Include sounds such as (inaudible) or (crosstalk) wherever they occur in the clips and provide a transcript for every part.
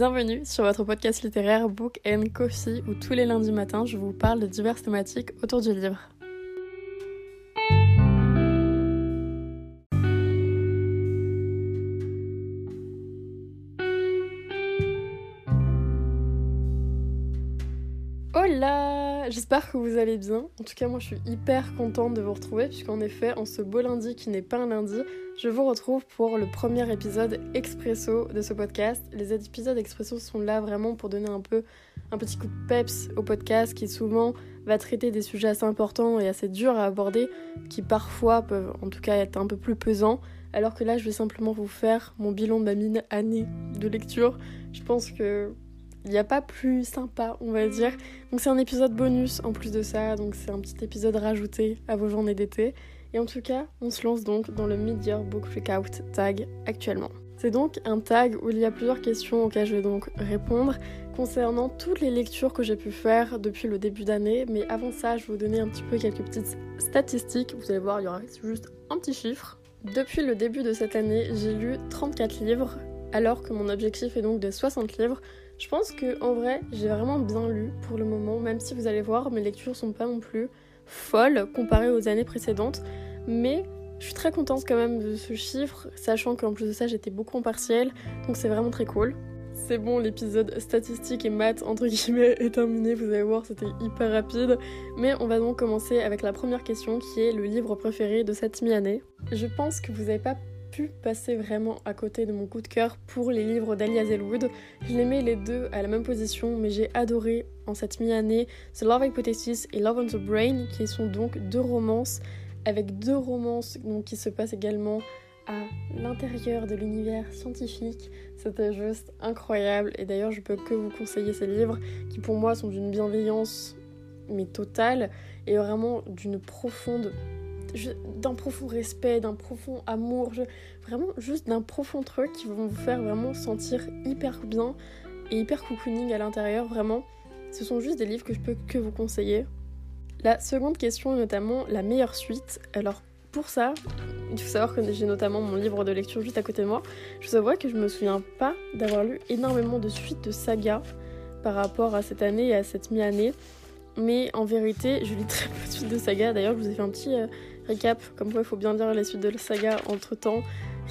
Bienvenue sur votre podcast littéraire Book and Coffee où tous les lundis matins je vous parle de diverses thématiques autour du livre. Hola J'espère que vous allez bien. En tout cas, moi je suis hyper contente de vous retrouver puisqu'en effet, en ce beau lundi qui n'est pas un lundi, je vous retrouve pour le premier épisode expresso de ce podcast. Les épisodes expresso sont là vraiment pour donner un peu un petit coup de peps au podcast qui souvent va traiter des sujets assez importants et assez durs à aborder qui parfois peuvent en tout cas être un peu plus pesants. Alors que là, je vais simplement vous faire mon bilan de ma mine année de lecture. Je pense que il n'y a pas plus sympa, on va dire. Donc c'est un épisode bonus en plus de ça, donc c'est un petit épisode rajouté à vos journées d'été. Et en tout cas, on se lance donc dans le Mid-Year Book Freakout tag actuellement. C'est donc un tag où il y a plusieurs questions auxquelles je vais donc répondre concernant toutes les lectures que j'ai pu faire depuis le début d'année. Mais avant ça, je vais vous donner un petit peu quelques petites statistiques. Vous allez voir, il y aura juste un petit chiffre. Depuis le début de cette année, j'ai lu 34 livres, alors que mon objectif est donc de 60 livres. Je pense que en vrai, j'ai vraiment bien lu pour le moment, même si vous allez voir, mes lectures sont pas non plus folles comparées aux années précédentes, mais je suis très contente quand même de ce chiffre, sachant qu'en plus de ça, j'étais beaucoup en partiel, donc c'est vraiment très cool. C'est bon, l'épisode statistique et maths entre guillemets est terminé, vous allez voir, c'était hyper rapide. Mais on va donc commencer avec la première question qui est le livre préféré de cette mi-année. Je pense que vous n'avez pas pu passer vraiment à côté de mon coup de cœur pour les livres d'Alia Zellwood. Je les mets les deux à la même position, mais j'ai adoré en cette mi-année The Love Hypothesis et Love on the Brain, qui sont donc deux romances, avec deux romances qui se passent également à l'intérieur de l'univers scientifique. C'était juste incroyable et d'ailleurs je peux que vous conseiller ces livres qui pour moi sont d'une bienveillance mais totale et vraiment d'une profonde d'un profond respect, d'un profond amour, vraiment juste d'un profond truc qui vont vous faire vraiment sentir hyper bien et hyper cocooning à l'intérieur, vraiment. Ce sont juste des livres que je peux que vous conseiller. La seconde question est notamment la meilleure suite. Alors pour ça, il faut savoir que j'ai notamment mon livre de lecture juste à côté de moi. Je vous que je me souviens pas d'avoir lu énormément de suites de sagas par rapport à cette année et à cette mi-année. Mais en vérité, je lis très peu de suites de sagas. D'ailleurs, je vous ai fait un petit euh, récap, comme quoi il faut bien lire les suites de la saga entre temps,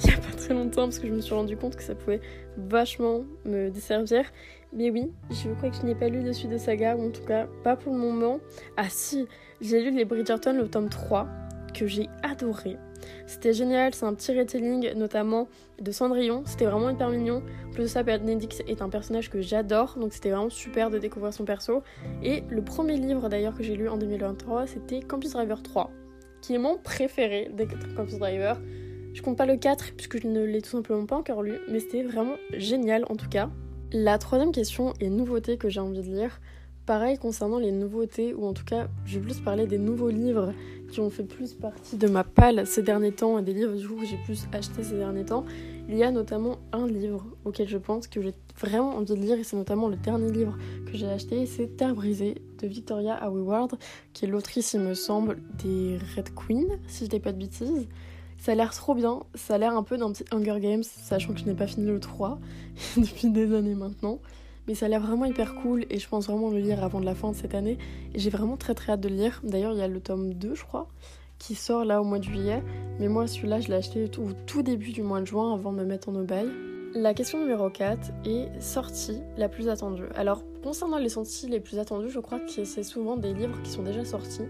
il n'y a pas très longtemps, parce que je me suis rendu compte que ça pouvait vachement me desservir. Mais oui, je crois que je n'ai pas lu de suite de saga, ou en tout cas pas pour le moment. Ah si, j'ai lu les Bridgerton, le tome 3, que j'ai adoré. C'était génial, c'est un petit retelling notamment de Cendrillon, c'était vraiment hyper mignon. Plus de ça, Benedict est un personnage que j'adore, donc c'était vraiment super de découvrir son perso. Et le premier livre d'ailleurs que j'ai lu en 2023, c'était Campus Driver 3 qui est mon préféré des Campus Driver. Je compte pas le 4 puisque je ne l'ai tout simplement pas encore lu, mais c'était vraiment génial en tout cas. La troisième question et nouveauté que j'ai envie de lire, pareil concernant les nouveautés, ou en tout cas je vais plus parler des nouveaux livres qui ont fait plus partie de ma palle ces derniers temps et des livres que j'ai plus acheté ces derniers temps. Il y a notamment un livre auquel je pense que j'ai vraiment envie de lire et c'est notamment le dernier livre que j'ai acheté, c'est Terre brisée de Victoria Award, qui est l'autrice, il me semble, des Red Queen, si je dis pas de bêtises. Ça a l'air trop bien, ça a l'air un peu d'un petit Hunger Games, sachant que je n'ai pas fini le 3 (laughs) depuis des années maintenant. Mais ça a l'air vraiment hyper cool et je pense vraiment le lire avant de la fin de cette année. Et j'ai vraiment très très hâte de le lire. D'ailleurs, il y a le tome 2, je crois, qui sort là au mois de juillet. Mais moi, celui-là, je l'ai acheté au tout début du mois de juin avant de me mettre en aubaille. La question numéro 4 est sortie la plus attendue. Alors, concernant les sorties les plus attendues, je crois que c'est souvent des livres qui sont déjà sortis.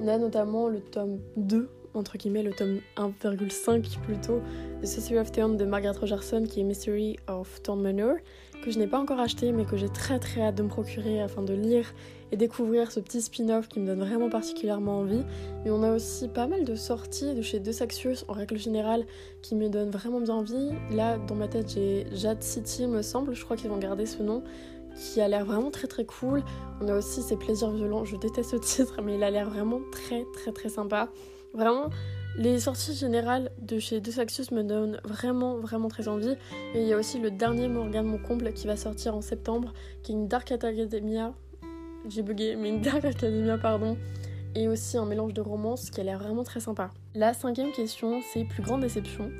On a notamment le tome 2, entre guillemets, le tome 1,5 plutôt, de Cecily of Thorn de Margaret Rogerson, qui est Mystery of Thorn Manor, que je n'ai pas encore acheté, mais que j'ai très très hâte de me procurer afin de lire et découvrir ce petit spin-off qui me donne vraiment particulièrement envie. Mais on a aussi pas mal de sorties de chez De Saxius en règle générale qui me donnent vraiment bien envie. Là, dans ma tête, j'ai Jade City, me semble, je crois qu'ils vont garder ce nom qui a l'air vraiment très très cool. On a aussi ses plaisirs violents, je déteste ce (laughs) titre, mais il a l'air vraiment très très très sympa. Vraiment, les sorties générales de chez De Saxius me donnent vraiment, vraiment très envie. Et il y a aussi le dernier Morgan Mon Comble qui va sortir en septembre, qui est une Dark Academia. J'ai bugué, mais une Dark Academia, pardon. Et aussi un mélange de romance qui a l'air vraiment très sympa. La cinquième question, c'est plus grande déception.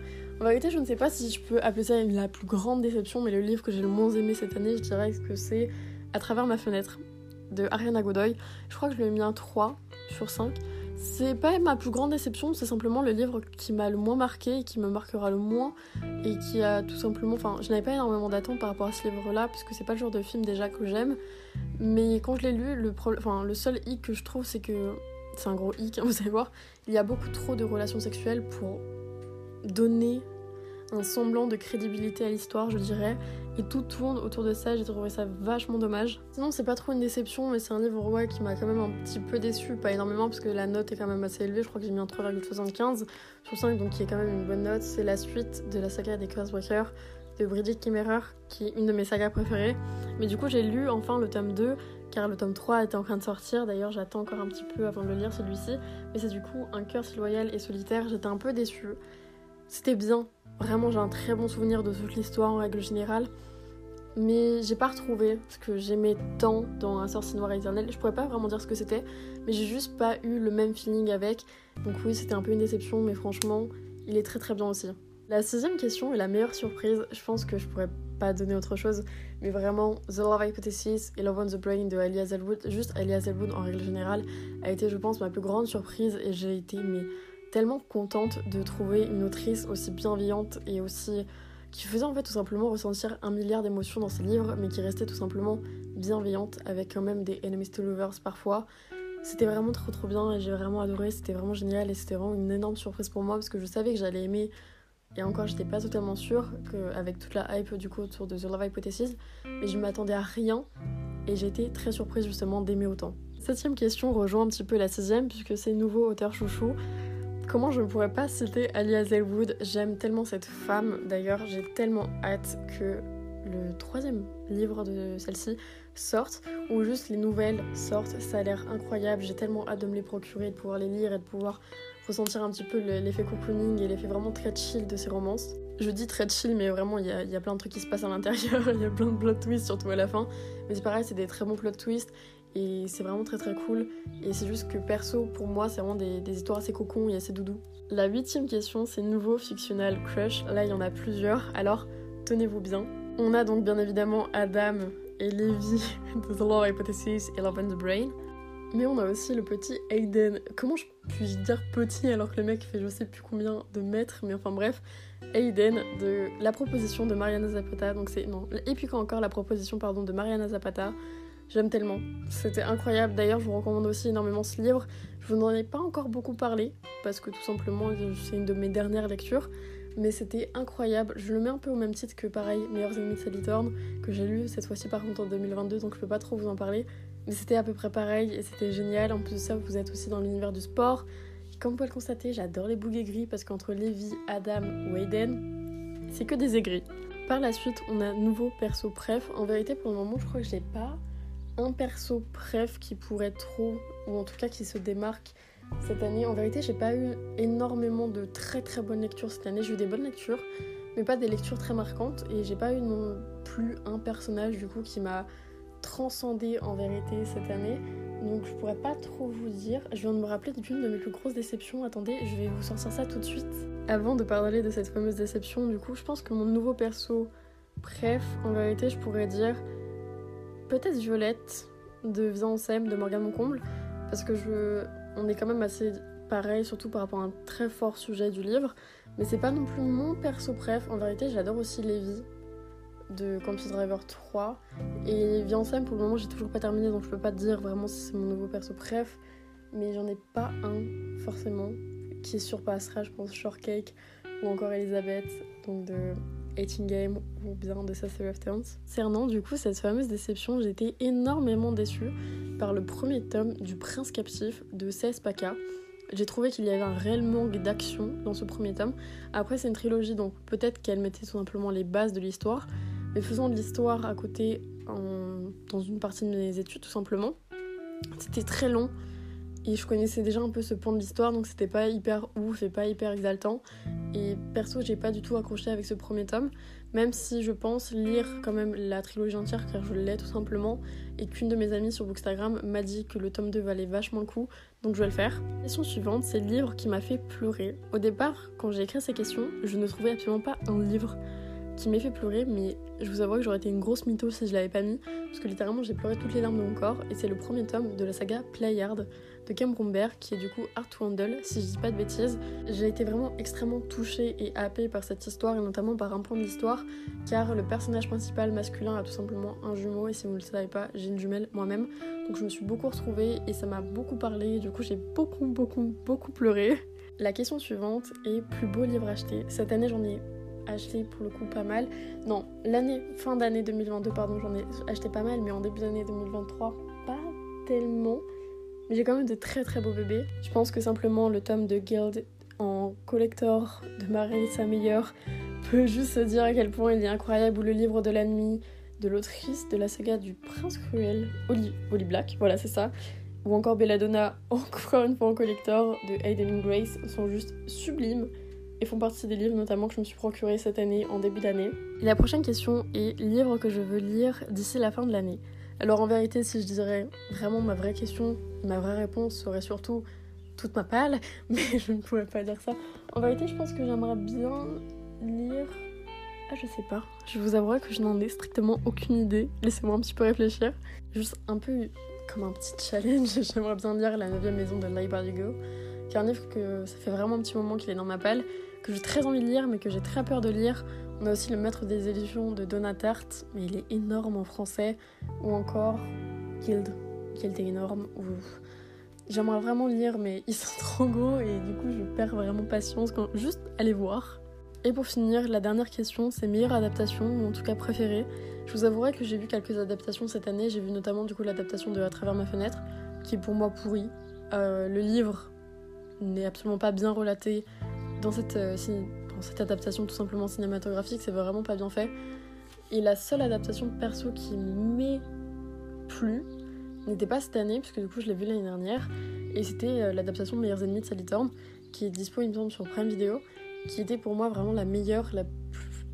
En vérité, je ne sais pas si je peux appeler ça la plus grande déception, mais le livre que j'ai le moins aimé cette année, je dirais que c'est À travers ma fenêtre de Ariana Godoy. Je crois que je lui ai mis un 3 sur 5. C'est pas ma plus grande déception, c'est simplement le livre qui m'a le moins marqué et qui me marquera le moins et qui a tout simplement. Enfin, je n'avais pas énormément d'attentes par rapport à ce livre-là, puisque c'est pas le genre de film déjà que j'aime. Mais quand je l'ai lu, le, enfin, le seul hic que je trouve, c'est que. C'est un gros hic, hein, vous allez voir. Il y a beaucoup trop de relations sexuelles pour donner un semblant de crédibilité à l'histoire, je dirais. Et tout tourne autour de ça, j'ai trouvé ça vachement dommage. Sinon, c'est pas trop une déception, mais c'est un livre ouais, qui m'a quand même un petit peu déçu, pas énormément, parce que la note est quand même assez élevée. Je crois que j'ai mis un 3,75 sur 5, donc qui est quand même une bonne note. C'est la suite de la saga des Cursebreakers de Bridget Kimmerer, qui est une de mes sagas préférées. Mais du coup, j'ai lu enfin le tome 2, car le tome 3 était en train de sortir. D'ailleurs, j'attends encore un petit peu avant de le lire celui-ci. Mais c'est du coup un curse loyal et solitaire. J'étais un peu déçue. C'était bien, Vraiment, j'ai un très bon souvenir de toute l'histoire en règle générale. Mais j'ai pas retrouvé ce que j'aimais tant dans Un sorcier noir éternel. Je pourrais pas vraiment dire ce que c'était, mais j'ai juste pas eu le même feeling avec. Donc, oui, c'était un peu une déception, mais franchement, il est très très bien aussi. La sixième question est la meilleure surprise. Je pense que je pourrais pas donner autre chose, mais vraiment, The Love Hypothesis et Love on the Brain de Alia Zelwood, juste Alia Zelwood en règle générale, a été, je pense, ma plus grande surprise et j'ai été mais tellement contente de trouver une autrice aussi bienveillante et aussi qui faisait en fait tout simplement ressentir un milliard d'émotions dans ses livres, mais qui restait tout simplement bienveillante avec quand même des enemies to lovers parfois. C'était vraiment trop trop bien et j'ai vraiment adoré, c'était vraiment génial et c'était vraiment une énorme surprise pour moi parce que je savais que j'allais aimer et encore j'étais pas totalement sûre qu'avec toute la hype du coup autour de The Love Hypothesis, mais je m'attendais à rien et été très surprise justement d'aimer autant. Septième question rejoint un petit peu la sixième puisque c'est nouveau auteur chouchou. Comment je ne pourrais pas citer Alia Zellwood? J'aime tellement cette femme. D'ailleurs, j'ai tellement hâte que le troisième livre de celle-ci sorte, ou juste les nouvelles sortent. Ça a l'air incroyable. J'ai tellement hâte de me les procurer, de pouvoir les lire et de pouvoir ressentir un petit peu l'effet cocooning et l'effet vraiment très chill de ces romances. Je dis très chill, mais vraiment, il y a, y a, plein de trucs qui se passent à l'intérieur. (laughs) Il y a plein de plot twists, surtout à la fin. Mais c'est pareil, c'est des très bons plot twists. Et c'est vraiment très très cool. Et c'est juste que perso, pour moi, c'est vraiment des, histoires assez cocon et assez doudou. La huitième question, c'est nouveau fictionnel crush. Là, il y en a plusieurs. Alors, tenez-vous bien. On a donc bien évidemment Adam et Levi (laughs) de The Law Hypothesis et Love and the Brain. Mais on a aussi le petit Aiden. Comment je puis dire petit alors que le mec fait je sais plus combien de mètres, mais enfin bref, Aiden de la proposition de Mariana Zapata. Donc c'est non, et puis encore la proposition pardon de Mariana Zapata. J'aime tellement. C'était incroyable. D'ailleurs, je vous recommande aussi énormément ce livre. Je vous en ai pas encore beaucoup parlé parce que tout simplement, c'est une de mes dernières lectures. Mais c'était incroyable. Je le mets un peu au même titre que pareil, Meilleurs ennemis de Sally Thorne, que j'ai lu cette fois-ci par contre en 2022, donc je peux pas trop vous en parler. Mais c'était à peu près pareil et c'était génial. En plus de ça, vous êtes aussi dans l'univers du sport. comme vous pouvez le constater, j'adore les bougues gris parce qu'entre Levi, Adam ou Aiden, c'est que des aigris. Par la suite, on a nouveau perso bref. En vérité, pour le moment, je crois que je l'ai pas un perso préf qui pourrait trop, ou en tout cas qui se démarque cette année. En vérité, j'ai pas eu énormément de très très bonnes lectures cette année. J'ai eu des bonnes lectures, mais pas des lectures très marquantes. Et j'ai pas eu non plus un personnage du coup qui m'a transcendé en vérité cette année. Donc je pourrais pas trop vous dire. Je viens de me rappeler d'une de mes plus grosses déceptions. Attendez, je vais vous sortir ça tout de suite. Avant de parler de cette fameuse déception, du coup, je pense que mon nouveau perso préf, en vérité, je pourrais dire peut-être Violette de Sem de Morgane Moncomble, parce que je, on est quand même assez pareil, surtout par rapport à un très fort sujet du livre. Mais c'est pas non plus mon perso préf. En vérité, j'adore aussi Lévi de Campus Driver 3. Et Sem, pour le moment, j'ai toujours pas terminé, donc je peux pas dire vraiment si c'est mon nouveau perso préf. Mais j'en ai pas un, forcément, qui surpassera, je pense, Shortcake ou encore Elisabeth, donc de 18 Game ou bien de Sassy of Turns. Concernant du coup cette fameuse déception, j'étais énormément déçue par le premier tome du Prince captif de 16 Paka. J'ai trouvé qu'il y avait un réel manque d'action dans ce premier tome. Après, c'est une trilogie, donc peut-être qu'elle mettait tout simplement les bases de l'histoire, mais faisant de l'histoire à côté dans une partie de mes études, tout simplement. C'était très long Et je connaissais déjà un peu ce point de l'histoire, donc c'était pas hyper ouf et pas hyper exaltant. Et perso, j'ai pas du tout accroché avec ce premier tome, même si je pense lire quand même la trilogie entière, car je l'ai tout simplement, et qu'une de mes amies sur Bookstagram m'a dit que le tome 2 valait vachement le coup, donc je vais le faire. question suivante, c'est le livre qui m'a fait pleurer. Au départ, quand j'ai écrit ces questions, je ne trouvais absolument pas un livre qui m'ait fait pleurer, mais je vous avoue que j'aurais été une grosse mytho si je l'avais pas mis, parce que littéralement j'ai pleuré toutes les larmes de mon corps, et c'est le premier tome de la saga Playard de Cam qui est du coup Art Wandle, si je dis pas de bêtises. J'ai été vraiment extrêmement touchée et happée par cette histoire, et notamment par un point de l'histoire, car le personnage principal masculin a tout simplement un jumeau, et si vous ne le savez pas, j'ai une jumelle moi-même, donc je me suis beaucoup retrouvée, et ça m'a beaucoup parlé, du coup j'ai beaucoup, beaucoup, beaucoup pleuré. La question suivante est plus beau livre acheté. Cette année j'en ai acheté pour le coup pas mal. Non, l'année, fin d'année 2022, pardon, j'en ai acheté pas mal, mais en début d'année 2023, pas tellement. J'ai quand même de très très beaux bébés. Je pense que simplement le tome de Guild en collector de Marissa Meyer (laughs) peut juste se dire à quel point il est incroyable, ou le livre de nuit de l'autrice de la saga du Prince Cruel, Holly, Black, voilà c'est ça, ou encore Belladonna, (laughs) encore une fois en collector de Aiden Grace, sont juste sublimes et font partie des livres notamment que je me suis procuré cette année en début d'année. La prochaine question est livre que je veux lire d'ici la fin de l'année. Alors en vérité, si je dirais vraiment ma vraie question, ma vraie réponse serait surtout toute ma palle, (laughs) mais je ne pourrais pas dire ça. En vérité, je pense que j'aimerais bien lire. Ah, je sais pas. Je vous avouerai que je n'en ai strictement aucune idée. Laissez-moi un petit peu réfléchir. Juste un peu comme un petit challenge, (laughs) j'aimerais bien lire La 9 maison de Library Go, qui est un livre que ça fait vraiment un petit moment qu'il est dans ma palle, que j'ai très envie de lire, mais que j'ai très peur de lire on a aussi le maître des éditions de Donatart, mais il est énorme en français. Ou encore Guild. Guild est énorme. J'aimerais vraiment lire, mais ils sont (laughs) trop gros et du coup je perds vraiment patience quand juste aller voir. Et pour finir, la dernière question, c'est meilleure adaptation, ou en tout cas préférée. Je vous avouerai que j'ai vu quelques adaptations cette année. J'ai vu notamment du coup l'adaptation de À travers ma fenêtre, qui est pour moi pourrie. Euh, le livre n'est absolument pas bien relaté dans cette, euh, cette adaptation tout simplement cinématographique, c'est vraiment pas bien fait. Et la seule adaptation perso qui m'est plu n'était pas cette année, puisque du coup je l'ai vu l'année dernière, et c'était euh, l'adaptation Meilleurs Ennemis de Sally Thorne, qui est dispo, il me sur Prime Video, qui était pour moi vraiment la meilleure, la plus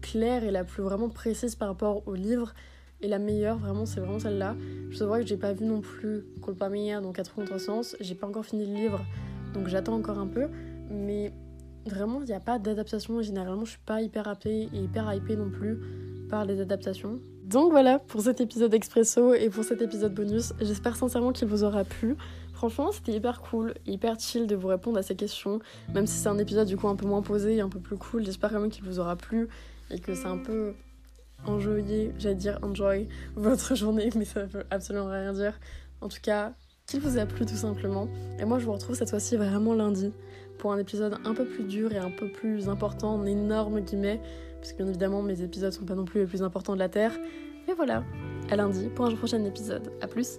claire et la plus vraiment précise par rapport au livre. Et la meilleure, vraiment, c'est vraiment celle-là. Je dois que j'ai pas vu non plus Colpa Meilleur dans 83 sens. J'ai pas encore fini le livre, donc j'attends encore un peu. Mais Vraiment, il n'y a pas d'adaptation. Généralement, je suis pas hyper hypée et hyper hypée non plus par les adaptations. Donc voilà pour cet épisode expresso et pour cet épisode bonus. J'espère sincèrement qu'il vous aura plu. Franchement, c'était hyper cool, hyper chill de vous répondre à ces questions. Même si c'est un épisode du coup un peu moins posé et un peu plus cool, j'espère quand même qu'il vous aura plu et que c'est un peu enjoyé, j'allais dire enjoy (laughs) votre journée, mais ça veut absolument rien dire. En tout cas, qu'il vous a plu tout simplement. Et moi, je vous retrouve cette fois-ci vraiment lundi pour un épisode un peu plus dur et un peu plus important, en énorme guillemets, parce que bien évidemment mes épisodes sont pas non plus les plus importants de la Terre. Et voilà, à lundi pour un prochain épisode. A plus